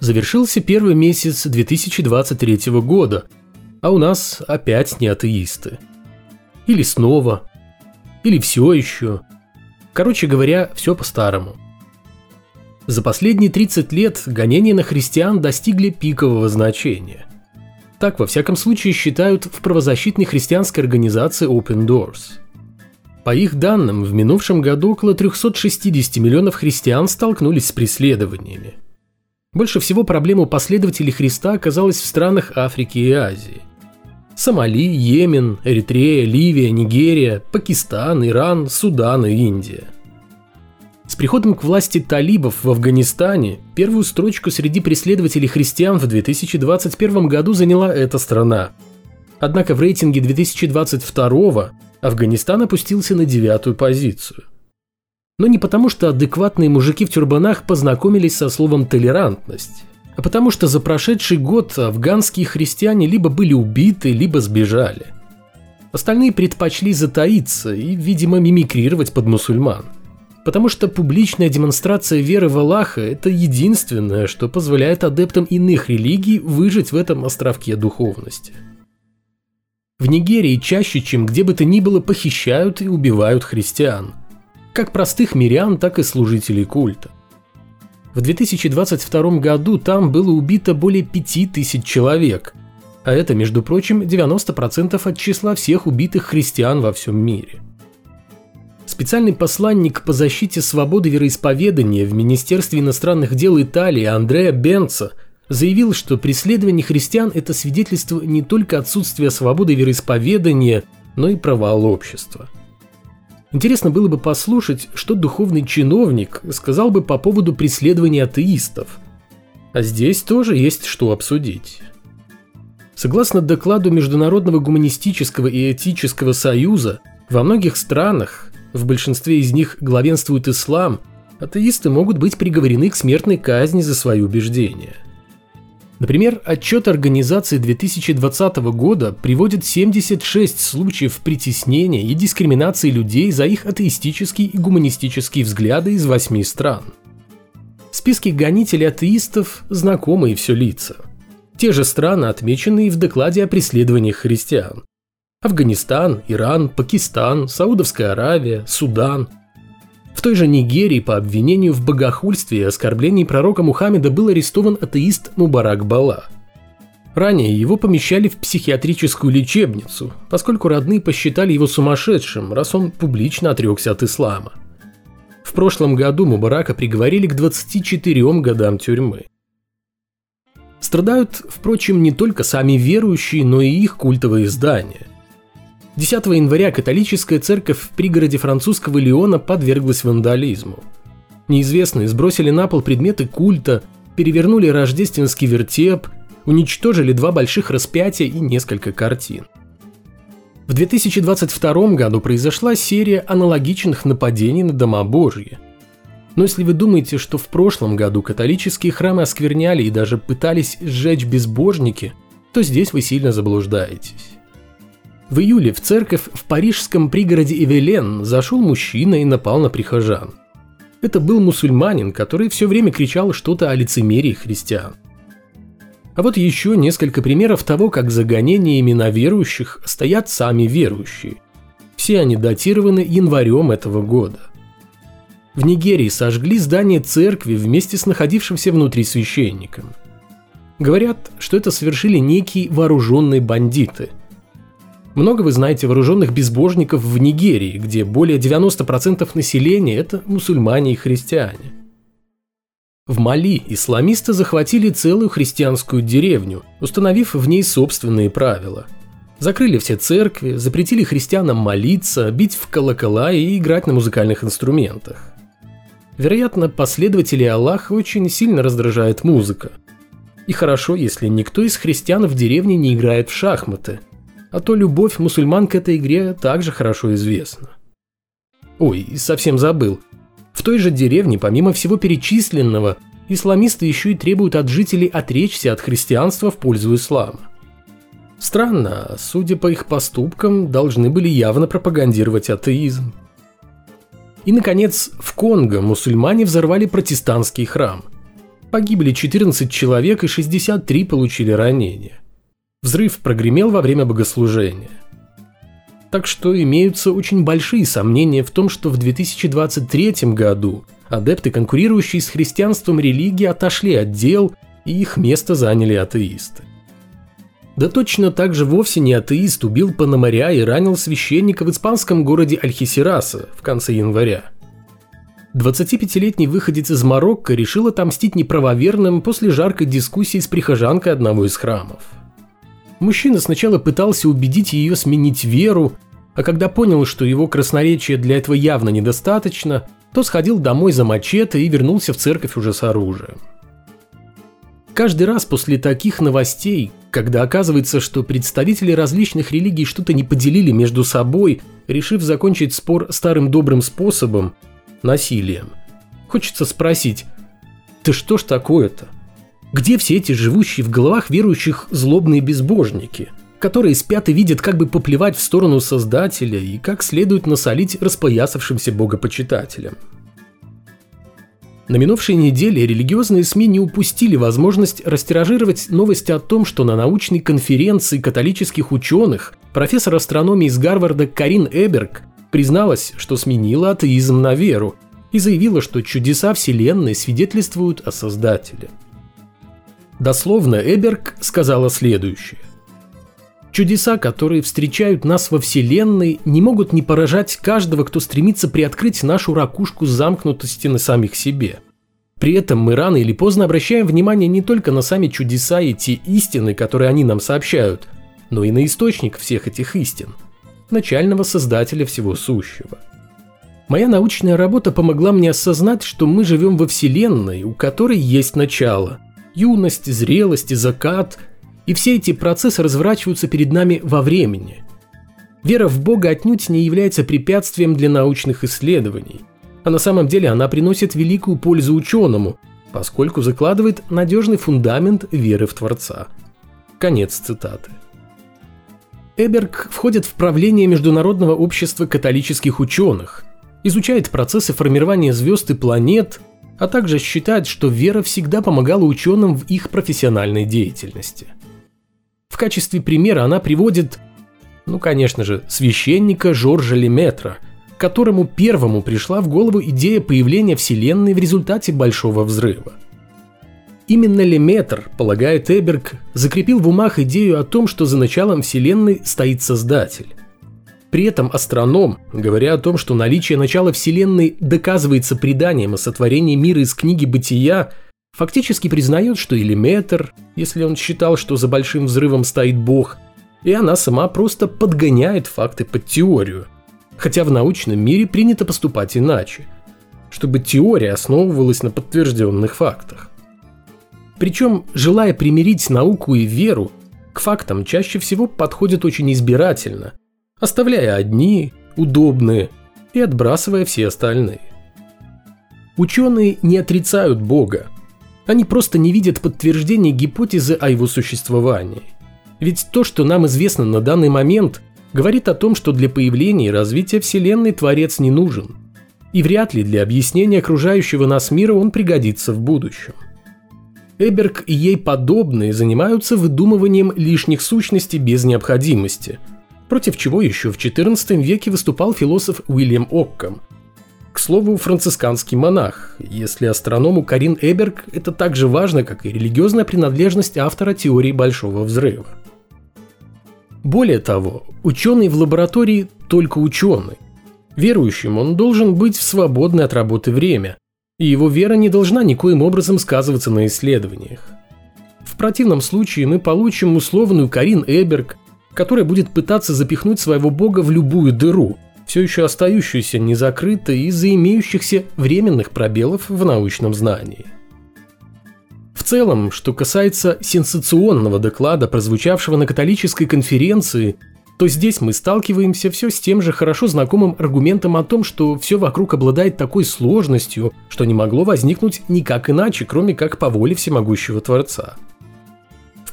Завершился первый месяц 2023 года, а у нас опять не атеисты. Или снова, или все еще. Короче говоря, все по-старому. За последние 30 лет гонения на христиан достигли пикового значения. Так, во всяком случае, считают в правозащитной христианской организации Open Doors. По их данным, в минувшем году около 360 миллионов христиан столкнулись с преследованиями – больше всего проблем у последователей Христа оказалось в странах Африки и Азии. Сомали, Йемен, Эритрея, Ливия, Нигерия, Пакистан, Иран, Судан и Индия. С приходом к власти талибов в Афганистане первую строчку среди преследователей христиан в 2021 году заняла эта страна. Однако в рейтинге 2022 Афганистан опустился на девятую позицию – но не потому, что адекватные мужики в тюрбанах познакомились со словом «толерантность», а потому что за прошедший год афганские христиане либо были убиты, либо сбежали. Остальные предпочли затаиться и, видимо, мимикрировать под мусульман. Потому что публичная демонстрация веры в Аллаха – это единственное, что позволяет адептам иных религий выжить в этом островке духовности. В Нигерии чаще, чем где бы то ни было, похищают и убивают христиан – как простых мирян, так и служителей культа. В 2022 году там было убито более 5000 человек, а это, между прочим, 90% от числа всех убитых христиан во всем мире. Специальный посланник по защите свободы вероисповедания в Министерстве иностранных дел Италии Андреа Бенца заявил, что преследование христиан – это свидетельство не только отсутствия свободы вероисповедания, но и провала общества – Интересно было бы послушать, что духовный чиновник сказал бы по поводу преследования атеистов. А здесь тоже есть что обсудить. Согласно докладу Международного гуманистического и этического союза, во многих странах, в большинстве из них главенствует ислам, атеисты могут быть приговорены к смертной казни за свои убеждения – Например, отчет организации 2020 года приводит 76 случаев притеснения и дискриминации людей за их атеистические и гуманистические взгляды из восьми стран. Списки гонителей атеистов знакомые все лица. Те же страны, отмеченные в докладе о преследованиях христиан. Афганистан, Иран, Пакистан, Саудовская Аравия, Судан, в той же Нигерии по обвинению в богохульстве и оскорблении пророка Мухаммеда был арестован атеист Мубарак Бала. Ранее его помещали в психиатрическую лечебницу, поскольку родные посчитали его сумасшедшим, раз он публично отрекся от ислама. В прошлом году Мубарака приговорили к 24 годам тюрьмы. Страдают, впрочем, не только сами верующие, но и их культовые издания – 10 января католическая церковь в пригороде французского Лиона подверглась вандализму. Неизвестные сбросили на пол предметы культа, перевернули рождественский вертеп, уничтожили два больших распятия и несколько картин. В 2022 году произошла серия аналогичных нападений на дома Божьи. Но если вы думаете, что в прошлом году католические храмы оскверняли и даже пытались сжечь безбожники, то здесь вы сильно заблуждаетесь. В июле в церковь в парижском пригороде Эвелен зашел мужчина и напал на прихожан. Это был мусульманин, который все время кричал что-то о лицемерии христиан. А вот еще несколько примеров того, как за гонениями на верующих стоят сами верующие. Все они датированы январем этого года. В Нигерии сожгли здание церкви вместе с находившимся внутри священником. Говорят, что это совершили некие вооруженные бандиты – много вы знаете вооруженных безбожников в Нигерии, где более 90% населения – это мусульмане и христиане. В Мали исламисты захватили целую христианскую деревню, установив в ней собственные правила. Закрыли все церкви, запретили христианам молиться, бить в колокола и играть на музыкальных инструментах. Вероятно, последователи Аллаха очень сильно раздражает музыка. И хорошо, если никто из христиан в деревне не играет в шахматы – а то любовь мусульман к этой игре также хорошо известна. Ой, совсем забыл. В той же деревне, помимо всего перечисленного, исламисты еще и требуют от жителей отречься от христианства в пользу ислама. Странно, судя по их поступкам, должны были явно пропагандировать атеизм. И, наконец, в Конго мусульмане взорвали протестантский храм. Погибли 14 человек и 63 получили ранения. Взрыв прогремел во время богослужения. Так что имеются очень большие сомнения в том, что в 2023 году адепты, конкурирующие с христианством религии, отошли от дел и их место заняли атеисты. Да точно так же вовсе не атеист убил Пономаря и ранил священника в испанском городе Альхисираса в конце января. 25-летний выходец из Марокко решил отомстить неправоверным после жаркой дискуссии с прихожанкой одного из храмов. Мужчина сначала пытался убедить ее сменить веру, а когда понял, что его красноречия для этого явно недостаточно, то сходил домой за мачете и вернулся в церковь уже с оружием. Каждый раз после таких новостей, когда оказывается, что представители различных религий что-то не поделили между собой, решив закончить спор старым добрым способом – насилием, хочется спросить, ты что ж такое-то? Где все эти живущие в головах верующих злобные безбожники, которые спят и видят, как бы поплевать в сторону Создателя и как следует насолить распоясавшимся богопочитателям? На минувшей неделе религиозные СМИ не упустили возможность растиражировать новости о том, что на научной конференции католических ученых профессор астрономии из Гарварда Карин Эберг призналась, что сменила атеизм на веру и заявила, что чудеса Вселенной свидетельствуют о Создателе. Дословно Эберг сказала следующее. Чудеса, которые встречают нас во Вселенной, не могут не поражать каждого, кто стремится приоткрыть нашу ракушку замкнутости на самих себе. При этом мы рано или поздно обращаем внимание не только на сами чудеса и те истины, которые они нам сообщают, но и на источник всех этих истин – начального создателя всего сущего. Моя научная работа помогла мне осознать, что мы живем во Вселенной, у которой есть начало – юность, зрелость и закат – и все эти процессы разворачиваются перед нами во времени. Вера в Бога отнюдь не является препятствием для научных исследований, а на самом деле она приносит великую пользу ученому, поскольку закладывает надежный фундамент веры в Творца. Конец цитаты. Эберг входит в правление Международного общества католических ученых, изучает процессы формирования звезд и планет, а также считает, что вера всегда помогала ученым в их профессиональной деятельности – в качестве примера она приводит, ну конечно же, священника Жоржа Леметра, которому первому пришла в голову идея появления Вселенной в результате Большого Взрыва. Именно Леметр, полагает Эберг, закрепил в умах идею о том, что за началом Вселенной стоит Создатель. При этом астроном, говоря о том, что наличие начала Вселенной доказывается преданием о сотворении мира из книги «Бытия», фактически признает, что Элеметр, если он считал, что за большим взрывом стоит Бог, и она сама просто подгоняет факты под теорию. Хотя в научном мире принято поступать иначе, чтобы теория основывалась на подтвержденных фактах. Причем, желая примирить науку и веру, к фактам чаще всего подходят очень избирательно, оставляя одни, удобные, и отбрасывая все остальные. Ученые не отрицают Бога, они просто не видят подтверждения гипотезы о его существовании. Ведь то, что нам известно на данный момент, говорит о том, что для появления и развития Вселенной Творец не нужен. И вряд ли для объяснения окружающего нас мира он пригодится в будущем. Эберг и ей подобные занимаются выдумыванием лишних сущностей без необходимости, против чего еще в XIV веке выступал философ Уильям Оккам – к слову, францисканский монах, если астроному Карин Эберг это так же важно, как и религиозная принадлежность автора теории Большого Взрыва. Более того, ученый в лаборатории только ученый. Верующим он должен быть в свободное от работы время, и его вера не должна никоим образом сказываться на исследованиях. В противном случае мы получим условную Карин Эберг, которая будет пытаться запихнуть своего бога в любую дыру – все еще остающуюся незакрытой из-за имеющихся временных пробелов в научном знании. В целом, что касается сенсационного доклада, прозвучавшего на католической конференции, то здесь мы сталкиваемся все с тем же хорошо знакомым аргументом о том, что все вокруг обладает такой сложностью, что не могло возникнуть никак иначе, кроме как по воле всемогущего Творца.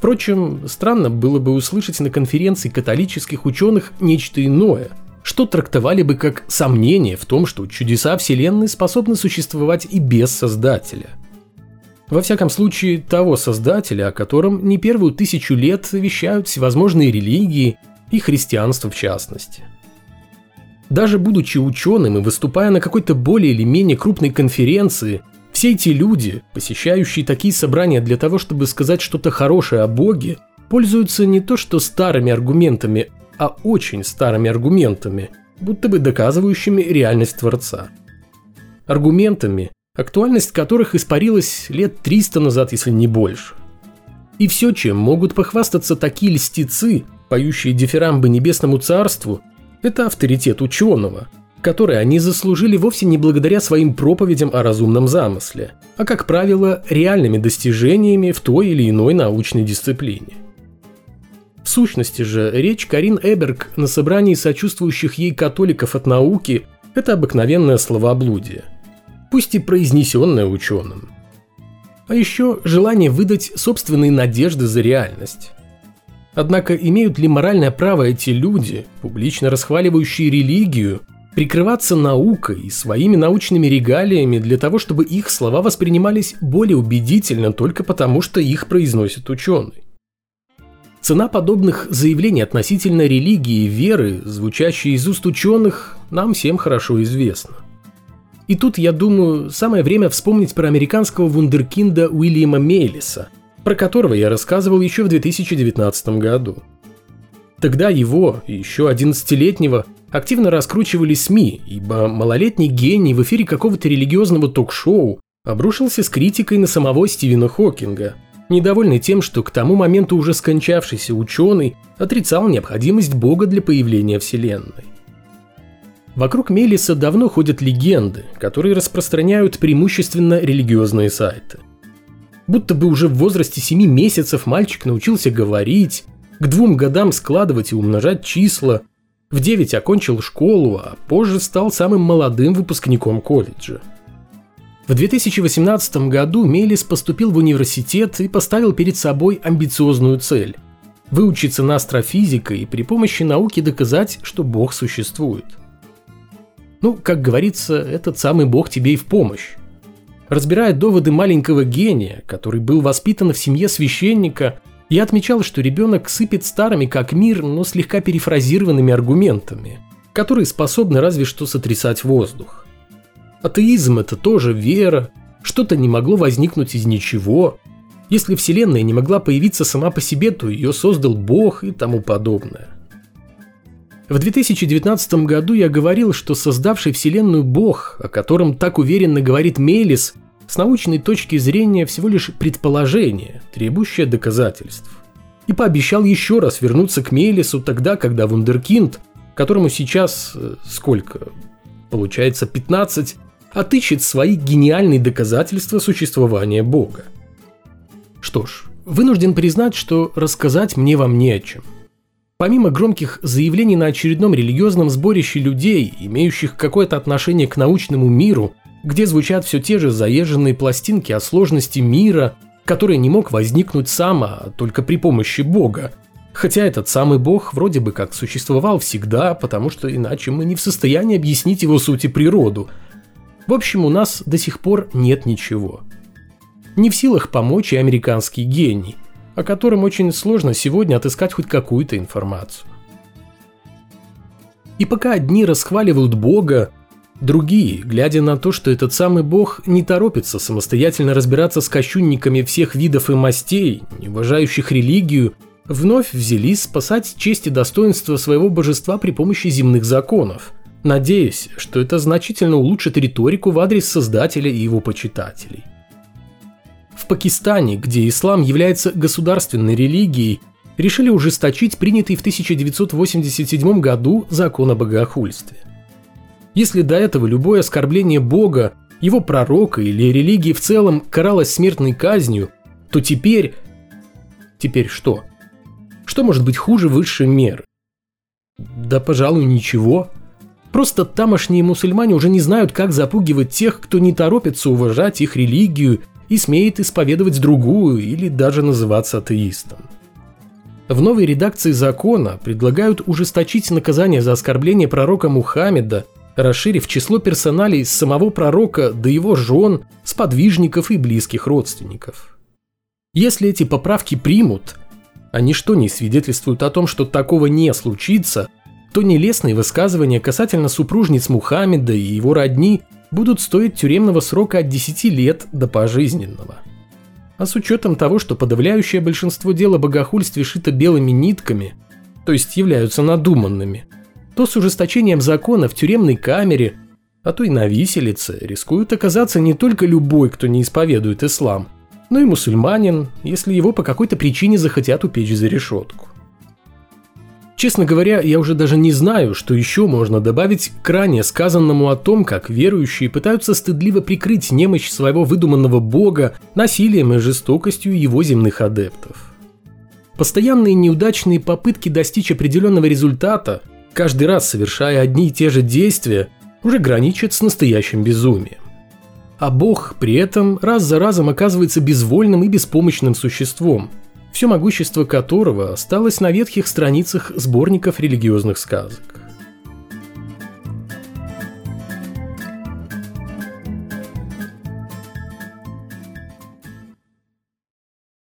Впрочем, странно было бы услышать на конференции католических ученых нечто иное – что трактовали бы как сомнение в том, что чудеса Вселенной способны существовать и без Создателя. Во всяком случае, того создателя, о котором не первую тысячу лет вещают всевозможные религии и христианство в частности. Даже будучи ученым и выступая на какой-то более или менее крупной конференции, все эти люди, посещающие такие собрания для того, чтобы сказать что-то хорошее о Боге, пользуются не то что старыми аргументами, а очень старыми аргументами, будто бы доказывающими реальность Творца. Аргументами, актуальность которых испарилась лет 300 назад, если не больше. И все, чем могут похвастаться такие льстецы, поющие дифирамбы небесному царству, это авторитет ученого, который они заслужили вовсе не благодаря своим проповедям о разумном замысле, а, как правило, реальными достижениями в той или иной научной дисциплине. В сущности же, речь Карин Эберг на собрании сочувствующих ей католиков от науки – это обыкновенное словоблудие – пусть и произнесенное ученым. А еще желание выдать собственные надежды за реальность. Однако имеют ли моральное право эти люди, публично расхваливающие религию, прикрываться наукой и своими научными регалиями для того, чтобы их слова воспринимались более убедительно только потому, что их произносит ученый? Цена подобных заявлений относительно религии и веры, звучащие из уст ученых, нам всем хорошо известна. И тут, я думаю, самое время вспомнить про американского вундеркинда Уильяма Мейлиса, про которого я рассказывал еще в 2019 году. Тогда его, еще 11-летнего, активно раскручивали СМИ, ибо малолетний гений в эфире какого-то религиозного ток-шоу обрушился с критикой на самого Стивена Хокинга, недовольный тем, что к тому моменту уже скончавшийся ученый отрицал необходимость Бога для появления Вселенной. Вокруг Мелиса давно ходят легенды, которые распространяют преимущественно религиозные сайты. Будто бы уже в возрасте 7 месяцев мальчик научился говорить, к двум годам складывать и умножать числа, в 9 окончил школу, а позже стал самым молодым выпускником колледжа. В 2018 году Мелис поступил в университет и поставил перед собой амбициозную цель – выучиться на астрофизика и при помощи науки доказать, что Бог существует – ну, как говорится, этот самый бог тебе и в помощь. Разбирая доводы маленького гения, который был воспитан в семье священника, я отмечал, что ребенок сыпет старыми как мир, но слегка перефразированными аргументами, которые способны разве что сотрясать воздух. Атеизм – это тоже вера, что-то не могло возникнуть из ничего. Если Вселенная не могла появиться сама по себе, то ее создал Бог и тому подобное. В 2019 году я говорил, что создавший Вселенную Бог, о котором так уверенно говорит Мейлис, с научной точки зрения всего лишь предположение, требующее доказательств. И пообещал еще раз вернуться к Мейлису тогда, когда Вундеркинд, которому сейчас э, сколько, получается 15, отыщет свои гениальные доказательства существования Бога. Что ж, вынужден признать, что рассказать мне вам не о чем – Помимо громких заявлений на очередном религиозном сборище людей, имеющих какое-то отношение к научному миру, где звучат все те же заезженные пластинки о сложности мира, который не мог возникнуть сам, а только при помощи Бога. Хотя этот самый Бог вроде бы как существовал всегда, потому что иначе мы не в состоянии объяснить его суть и природу. В общем, у нас до сих пор нет ничего. Не в силах помочь и американский гений – о котором очень сложно сегодня отыскать хоть какую-то информацию. И пока одни расхваливают Бога, другие, глядя на то, что этот самый Бог не торопится самостоятельно разбираться с кощунниками всех видов и мастей, не уважающих религию, вновь взялись спасать честь и достоинство своего божества при помощи земных законов, надеясь, что это значительно улучшит риторику в адрес Создателя и его почитателей. В Пакистане, где ислам является государственной религией, решили ужесточить принятый в 1987 году закон о богохульстве. Если до этого любое оскорбление Бога, его пророка или религии в целом каралось смертной казнью, то теперь... Теперь что? Что может быть хуже высшей меры? Да, пожалуй, ничего. Просто тамошние мусульмане уже не знают, как запугивать тех, кто не торопится уважать их религию и смеет исповедовать другую или даже называться атеистом. В новой редакции закона предлагают ужесточить наказание за оскорбление пророка Мухаммеда расширив число персоналей с самого пророка до его жен, сподвижников и близких родственников. Если эти поправки примут, а ничто не свидетельствует о том, что такого не случится, то нелестные высказывания касательно супружниц Мухаммеда и его родни будут стоить тюремного срока от 10 лет до пожизненного. А с учетом того, что подавляющее большинство дел о богохульстве шито белыми нитками, то есть являются надуманными, то с ужесточением закона в тюремной камере, а то и на виселице, рискует оказаться не только любой, кто не исповедует ислам, но и мусульманин, если его по какой-то причине захотят упечь за решетку. Честно говоря, я уже даже не знаю, что еще можно добавить к ранее сказанному о том, как верующие пытаются стыдливо прикрыть немощь своего выдуманного бога насилием и жестокостью его земных адептов. Постоянные неудачные попытки достичь определенного результата, каждый раз совершая одни и те же действия, уже граничат с настоящим безумием. А Бог при этом раз за разом оказывается безвольным и беспомощным существом – все могущество которого осталось на ветхих страницах сборников религиозных сказок.